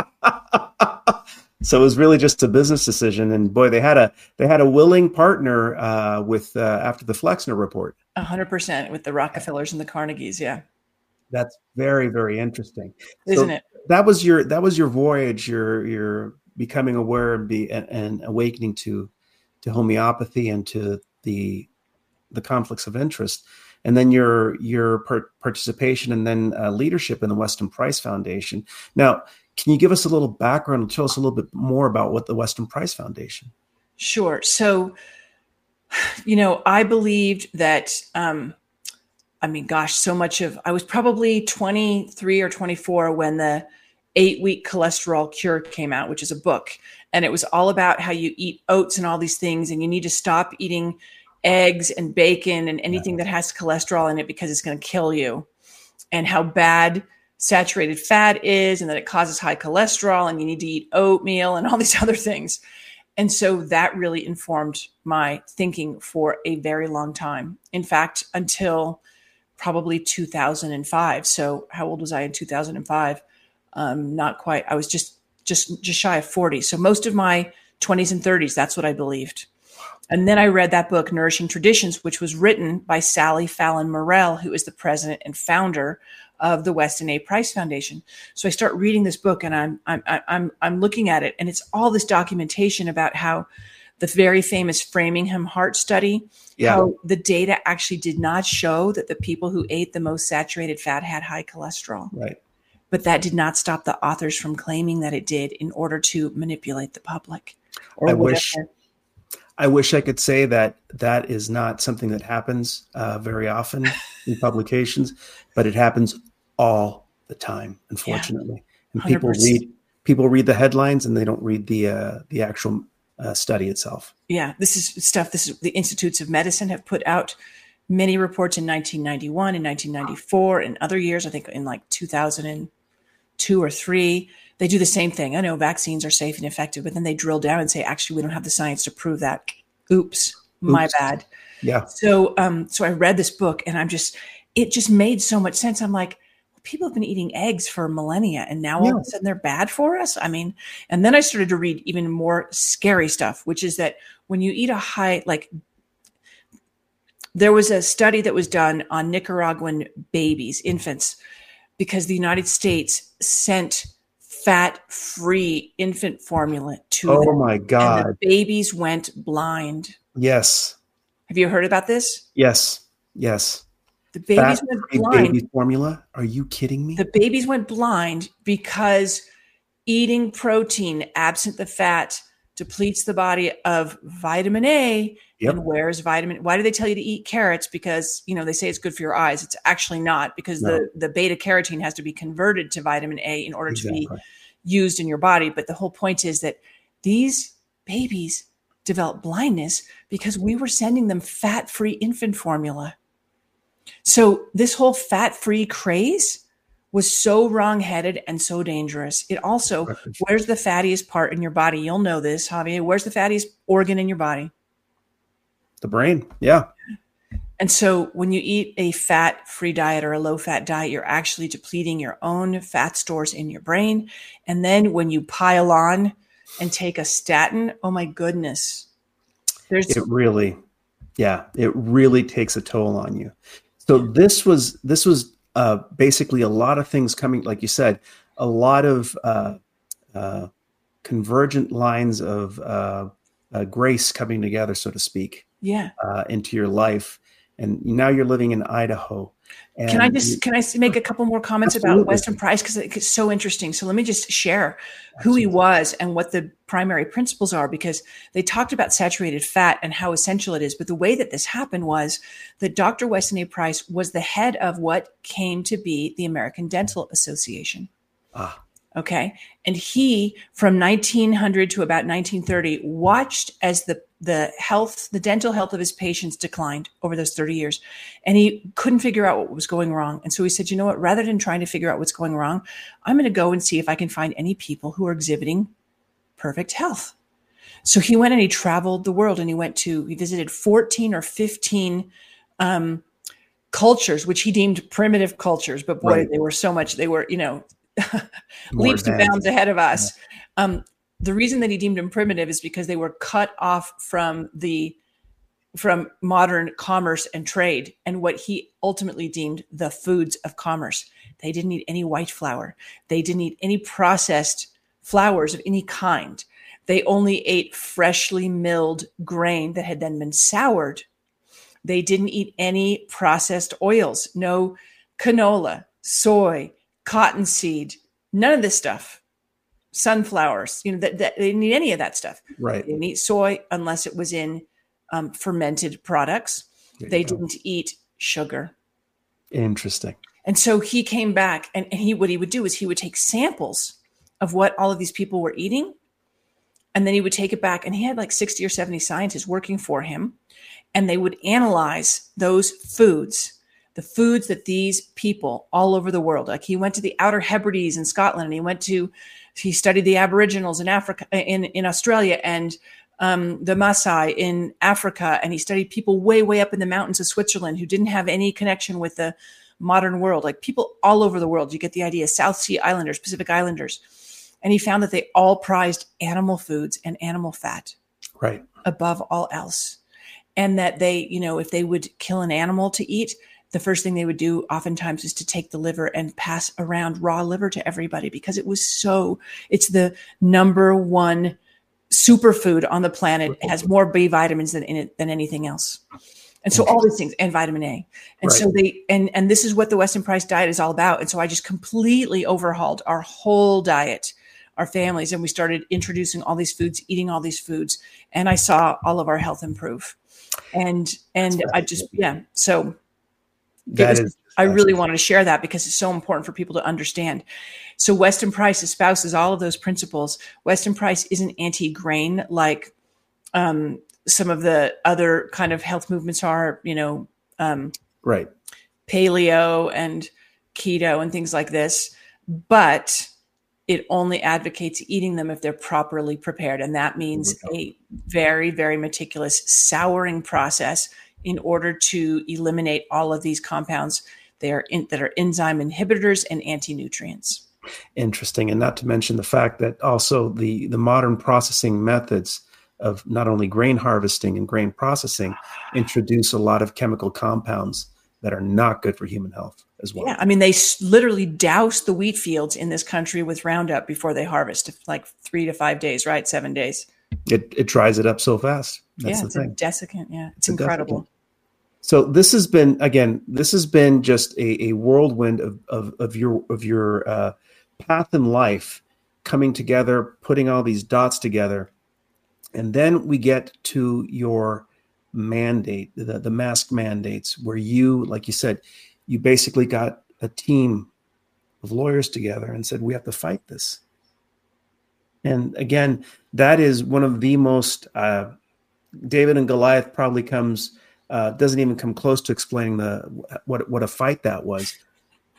so it was really just a business decision, and boy, they had a they had a willing partner uh, with uh, after the Flexner report. A hundred percent with the Rockefellers and the Carnegies. Yeah. That's very very interesting. Isn't So it? That was your that was your voyage. Your your becoming aware and be and, and awakening to to homeopathy and to the the conflicts of interest, and then your your par- participation and then uh, leadership in the Weston Price Foundation. Now, can you give us a little background and tell us a little bit more about what the Weston Price Foundation? Sure. So, you know, I believed that, um, I mean, gosh, so much of, I was probably 23 or 24 when the eight week cholesterol cure came out, which is a book. and it was all about how you eat oats and all these things, and you need to stop eating eggs and bacon and anything that has cholesterol in it because it's going to kill you, and how bad saturated fat is, and that it causes high cholesterol, and you need to eat oatmeal and all these other things. And so that really informed my thinking for a very long time. In fact, until probably 2005. So how old was I in 2005? Um, not quite. I was just just just shy of 40. So most of my 20s and 30s, that's what I believed. And then I read that book, Nourishing Traditions, which was written by Sally Fallon Morell, who is the president and founder of the Weston A. Price Foundation. So I start reading this book, and I'm I'm I'm I'm looking at it, and it's all this documentation about how the very famous Framingham Heart Study, Yeah. how the data actually did not show that the people who ate the most saturated fat had high cholesterol. Right. But that did not stop the authors from claiming that it did in order to manipulate the public. Or I wish- whatever. I wish I could say that that is not something that happens uh, very often in publications, but it happens all the time, unfortunately. And people read people read the headlines and they don't read the uh, the actual uh, study itself. Yeah, this is stuff. This is the Institutes of Medicine have put out many reports in 1991 and 1994 and other years. I think in like 2002 or three, they do the same thing. I know vaccines are safe and effective, but then they drill down and say, actually, we don't have the science to prove that. Oops, my Oops. bad. Yeah. So, um, so I read this book and I'm just, it just made so much sense. I'm like, people have been eating eggs for millennia and now all of a sudden they're bad for us. I mean, and then I started to read even more scary stuff, which is that when you eat a high, like, there was a study that was done on Nicaraguan babies, infants, because the United States sent fat free infant formula to Oh my And God. the babies went blind. Yes. Have you heard about this? Yes. Yes. The babies Fat went blind. baby formula. Are you kidding me? The babies went blind because eating protein absent the fat depletes the body of vitamin A. Yep. And where's vitamin? Why do they tell you to eat carrots? Because you know they say it's good for your eyes. It's actually not because No. the the beta carotene has to be converted to vitamin A in order to be used in your body. But the whole point is that these babies develop blindness because we were sending them fat free infant formula. So this whole fat free craze was so wrong headed and so dangerous. It also, where's the fattiest part in your body? You'll know this, Xavier. Where's the fattiest organ in your body? The brain. Yeah. And so when you eat a fat free diet or a low fat diet, you're actually depleting your own fat stores in your brain. And then when you pile on and take a statin, oh my goodness. There's It really, yeah, it really takes a toll on you. So this was this was uh, basically a lot of things coming, like you said, a lot of uh, uh, convergent lines of uh, uh, grace coming together, so to speak, yeah. uh, into your life. And now you're living in Idaho. And Can I you- just can I make a couple more comments about Absolutely. Weston Price because it's so interesting. So let me just share who he was and what the primary principles are because they talked about saturated fat and how essential it is. But the way that this happened was that Dr. Weston A. Price was the head of what came to be the American Dental Association. Ah. Okay. And he, from 1900 to about 1930, watched as the, the health, the dental health of his patients declined over those 30 years. And he couldn't figure out what was going wrong. And so he said, you know what? Rather than trying to figure out what's going wrong, I'm going to go and see if I can find any people who are exhibiting perfect health. So he went and he traveled the world and he went to, he visited 14 or 15 um, cultures, which he deemed primitive cultures. But boy, Right. they were so much, they were, you know, leaps and bounds ahead of us. Um, the reason that he deemed them primitive is because they were cut off from the from modern commerce and trade and what he ultimately deemed the foods of commerce. They didn't eat any white flour. They didn't eat any processed flours of any kind. They only ate freshly milled grain that had then been soured. They didn't eat any processed oils, no canola, soy, cottonseed, none of this stuff. Sunflowers, you know, that, that they didn't eat any of that stuff. Right. They didn't eat soy unless it was in um, fermented products. They go. didn't eat sugar. Interesting. And so he came back and, and he what he would do is he would take samples of what all of these people were eating and then he would take it back and he had like 60 or 70 scientists working for him and they would analyze those foods the foods that these people all over the world like he went to the outer hebrides in scotland and he went to he studied the aboriginals in africa in, in australia and um, the Maasai in Africa, and he studied people way, way up in the mountains of Switzerland who didn't have any connection with the modern world, like people all over the world. You get the idea South Sea Islanders, Pacific Islanders. And he found that they all prized animal foods and animal fat Right. above all else. And that they, you know, if they would kill an animal to eat, the first thing they would do oftentimes is to take the liver and pass around raw liver to everybody because it was so, it's the number one superfood on the planet. It has more B vitamins than in it than anything else. And so all these things and vitamin A. And so they and and this is what the Weston Price diet is all about. And so I just completely overhauled our whole diet, our families, and we started introducing all these foods, eating all these foods, and I saw all of our health improve. And and I just yeah, so That is I really wanted to share that because it's so important for people to understand. So Weston Price espouses all of those principles. Weston Price isn't anti-grain like um, some of the other kind of health movements are, you know, um, right. paleo and keto and things like this, but it only advocates eating them if they're properly prepared. And that means a very, very meticulous souring process in order to eliminate all of these compounds they are in, that are enzyme inhibitors and anti-nutrients. Interesting, and not to mention the fact that also the the modern processing methods of not only grain harvesting and grain processing introduce a lot of chemical compounds that are not good for human health as well. Yeah, I mean, they s- literally douse the wheat fields in this country with Roundup before they harvest, like three to five days, right? Seven days. It it dries it up so fast. That's yeah, the it's a thing. desiccant. Yeah, it's a incredible. So this has been again. This has been just a, a whirlwind of, of of your of your uh, path in life coming together, putting all these dots together, and then we get to your mandate, the the mask mandates, where you, like you said, you basically got a team of lawyers together and said we have to fight this. And again, that is one of the most uh, David and Goliath probably comes uh, doesn't even come close to explaining the what what a fight that was.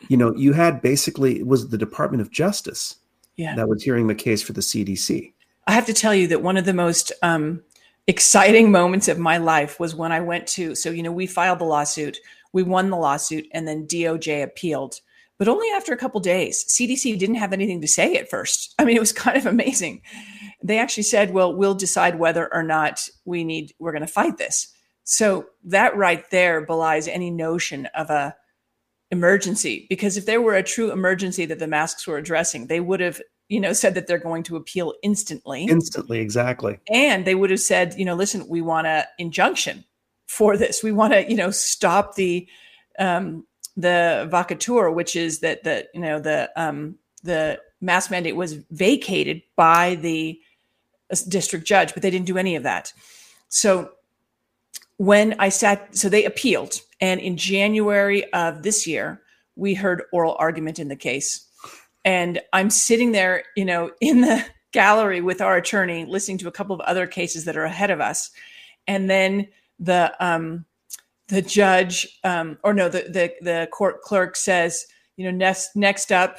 You know, you had basically it was the Department of Justice Yeah. that was hearing the case for the CDC. I have to tell you that one of the most um, exciting moments of my life was when I went to. So, you know, we filed the lawsuit, we won the lawsuit, and then DOJ appealed, but only after a couple days. CDC didn't have anything to say at first. I mean, it was kind of amazing. They actually said, "Well, we'll decide whether or not we need we're going to fight this." So that right there belies any notion of a emergency because if there were a true emergency that the masks were addressing, they would have, you know, said that they're going to appeal instantly Instantly, exactly. and they would have said, you know, listen, we want an injunction for this. We want to, you know, stop the um, the vacatur, which is that the you know the um, the mask mandate was vacated by the uh, district judge, but they didn't do any of that. So when I sat, so they appealed, and in January of this year, we heard oral argument in the case, and I'm sitting there, you know, in the gallery with our attorney, listening to a couple of other cases that are ahead of us, and then the um, the judge, um, or no, the the the court clerk says, you know, next next up,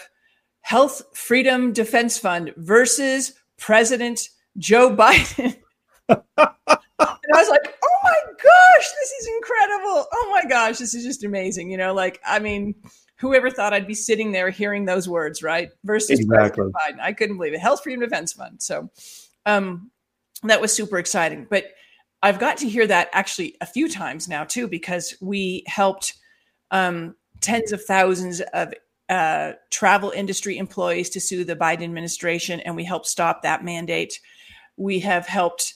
Health Freedom Defense Fund versus President Joe Biden. and I was like, oh my gosh, this is incredible. Oh my gosh, this is just amazing. You know, like, I mean, whoever thought I'd be sitting there hearing those words, right? Versus Exactly. President Biden. I couldn't believe it. Health Freedom Defense Fund. So um, that was super exciting. But I've got to hear that actually a few times now, too, because we helped um, tens of thousands of uh, travel industry employees to sue the Biden administration, and we helped stop that mandate. We have helped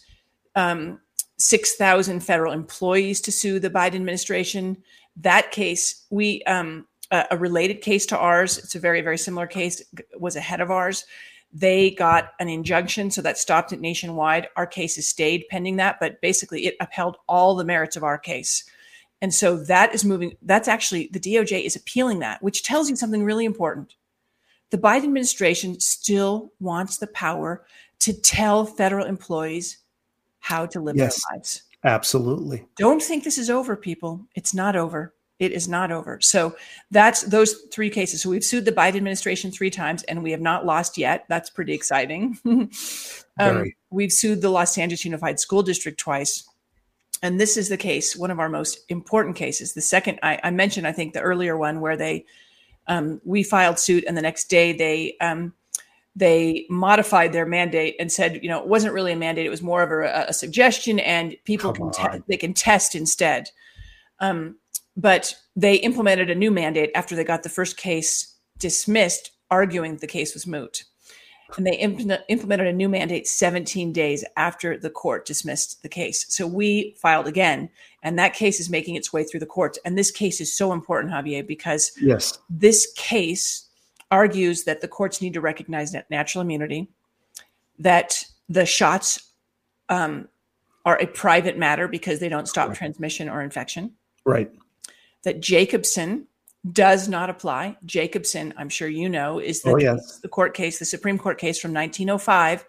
um, 6,000 federal employees to sue the Biden administration. That case, we um, a, related case to ours. It's a very very similar case. Was ahead of ours. They got an injunction, so that stopped it nationwide. Our case has stayed pending that, but basically it upheld all the merits of our case. And so that is moving. That's actually the DOJ is appealing that, which tells you something really important. The Biden administration still wants the power to tell federal employees how to live Yes. their lives. Absolutely. Don't think this is over, people. It's not over. It is not over. So that's those three cases. So we've sued the Biden administration three times and we have not lost yet. That's pretty exciting. um, Very. we've sued the Los Angeles Unified School District twice. And this is the case, one of our most important cases. The second I, I mentioned, I think the earlier one where they um, we filed suit and the next day they um, they modified their mandate and said, you know, it wasn't really a mandate; it was more of a, a suggestion, and people Come can te- they can test instead. Um, but they implemented a new mandate after they got the first case dismissed, arguing the case was moot. And they implement, implemented a new mandate 17 days after the court dismissed the case. So we filed again, and that case is making its way through the courts. And this case is so important, Xavier, because Yes. this case argues that the courts need to recognize natural immunity, that the shots um, are a private matter because they don't stop Right. transmission or infection, Right. that Jacobson does not apply. Jacobson, I'm sure you know, is the, Oh, yes. the court case, the Supreme Court case from 1905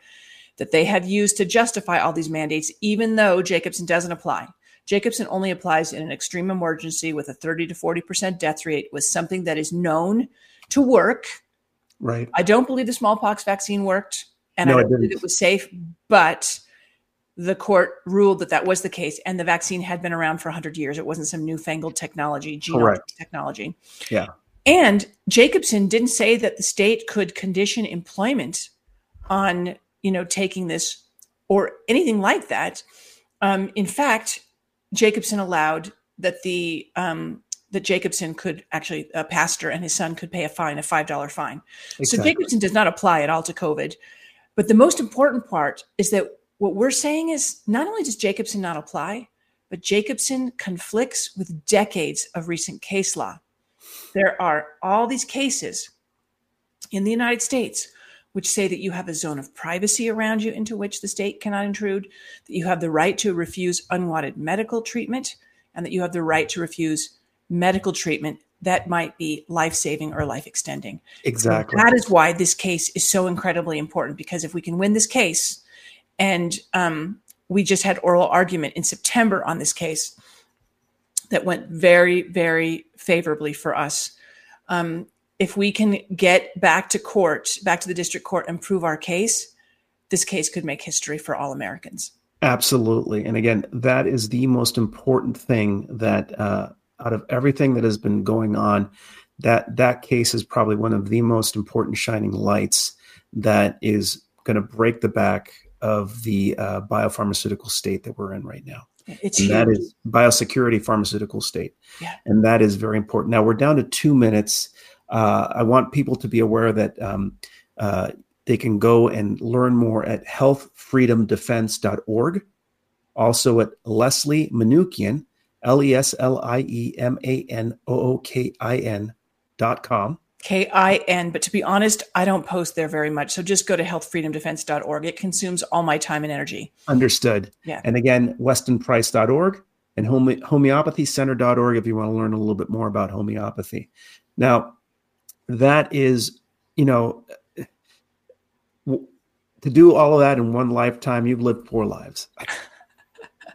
that they have used to justify all these mandates, even though Jacobson doesn't apply. Jacobson only applies in an extreme emergency with a 30 to 40% death rate with something that is known to work. Right. I don't believe the smallpox vaccine worked, and No, I don't believe it was safe, but the court ruled that that was the case, and the vaccine had been around for 100 years. It wasn't some newfangled technology, Correct. technology. Yeah. And Jacobson didn't say that the state could condition employment on, you know, taking this or anything like that. Um, in fact, Jacobson allowed that the um, that Jacobson could actually a pastor and his son could pay a fine, a five dollar fine. So Jacobson does not apply at all to COVID. But the most important part is that what we're saying is not only does Jacobson not apply, but Jacobson conflicts with decades of recent case law. There are all these cases in the United States which say that you have a zone of privacy around you into which the state cannot intrude, that you have the right to refuse unwanted medical treatment, and that you have the right to refuse medical treatment that might be life saving or life extending. Exactly. That is why this case is so incredibly important because if we can win this case, and um, we just had oral argument in September on this case that went very, very favorably for us. Um, if we can get back to court, back to the district court, and prove our case, this case could make history for all Americans. Absolutely. And again, that is the most important thing that uh, out of everything that has been going on, that that case is probably one of the most important shining lights that is going to break the back of the uh, biopharmaceutical state that we're in right now. It's And huge. that is biosecurity pharmaceutical state. Yeah. And that is very important. Now we're down to two minutes. Uh, I want people to be aware that um, uh, they can go and learn more at healthfreedomdefense.org. Also at Leslie Manookian, L E S L I E M A N O O K I N dot com. K I N. But to be honest, I don't post there very much. So just go to healthfreedomdefense.org. It consumes all my time and energy. Understood. Yeah. And again, westonprice.org and home- homeopathycenter.org if you want to learn a little bit more about homeopathy. Now, that is, you know, to do all of that in one lifetime, you've lived four lives.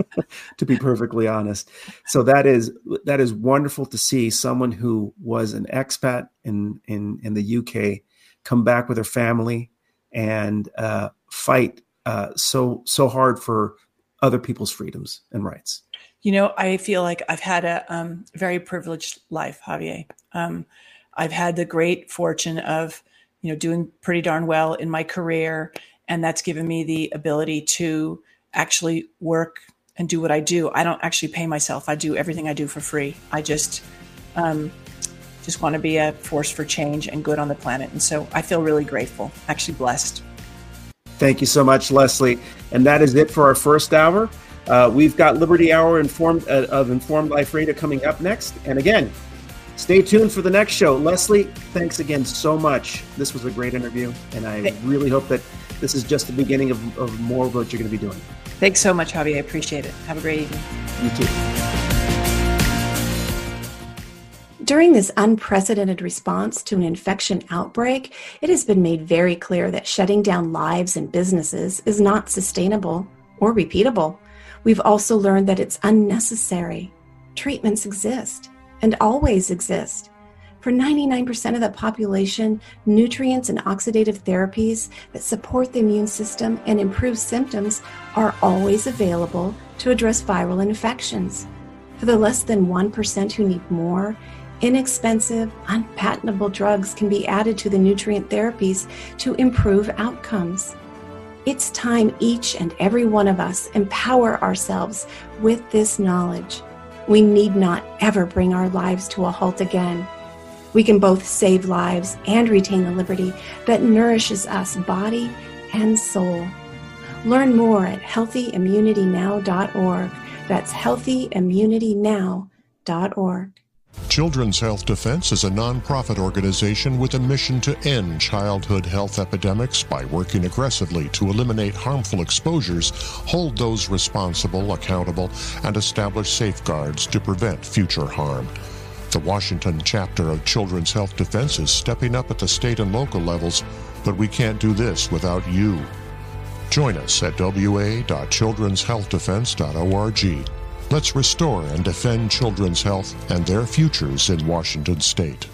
to be perfectly honest. So that is that is wonderful to see someone who was an expat in in in the UK come back with her family and uh, fight uh, so so hard for other people's freedoms and rights. You know, I feel like I've had a um, very privileged life, Xavier. Um, I've had the great fortune of, you know, doing pretty darn well in my career, and that's given me the ability to actually work and do what I do. I don't actually pay myself. I do everything I do for free. I just, um, just want to be a force for change and good on the planet, and so I feel really grateful, actually blessed. Thank you so much, Leslie. And that is it for our first hour. Uh, we've got Liberty Hour informed uh, of Informed Life Radio coming up next. And again, stay tuned for the next show. Leslie, thanks again so much. This was a great interview, and I really hope that this is just the beginning of, of more of what you're going to be doing. Thanks so much, Xavier. I appreciate it. Have a great evening. You too. During this unprecedented response to an infection outbreak, it has been made very clear that shutting down lives and businesses is not sustainable or repeatable. We've also learned that it's unnecessary. Treatments exist and always exist. For 99% of the population, nutrients and oxidative therapies that support the immune system and improve symptoms are always available to address viral infections. For the less than 1% who need more, inexpensive, unpatentable drugs can be added to the nutrient therapies to improve outcomes. It's time each and every one of us empower ourselves with this knowledge. We need not ever bring our lives to a halt again. We can both save lives and retain the liberty that nourishes us body and soul. Learn more at healthyimmunitynow.org. That's healthyimmunitynow.org. Children's Health Defense is a nonprofit organization with a mission to end childhood health epidemics by working aggressively to eliminate harmful exposures, hold those responsible accountable, and establish safeguards to prevent future harm. The Washington chapter of Children's Health Defense is stepping up at the state and local levels, but we can't do this without you. Join us at wa.childrenshealthdefense.org. Let's restore and defend children's health and their futures in Washington state.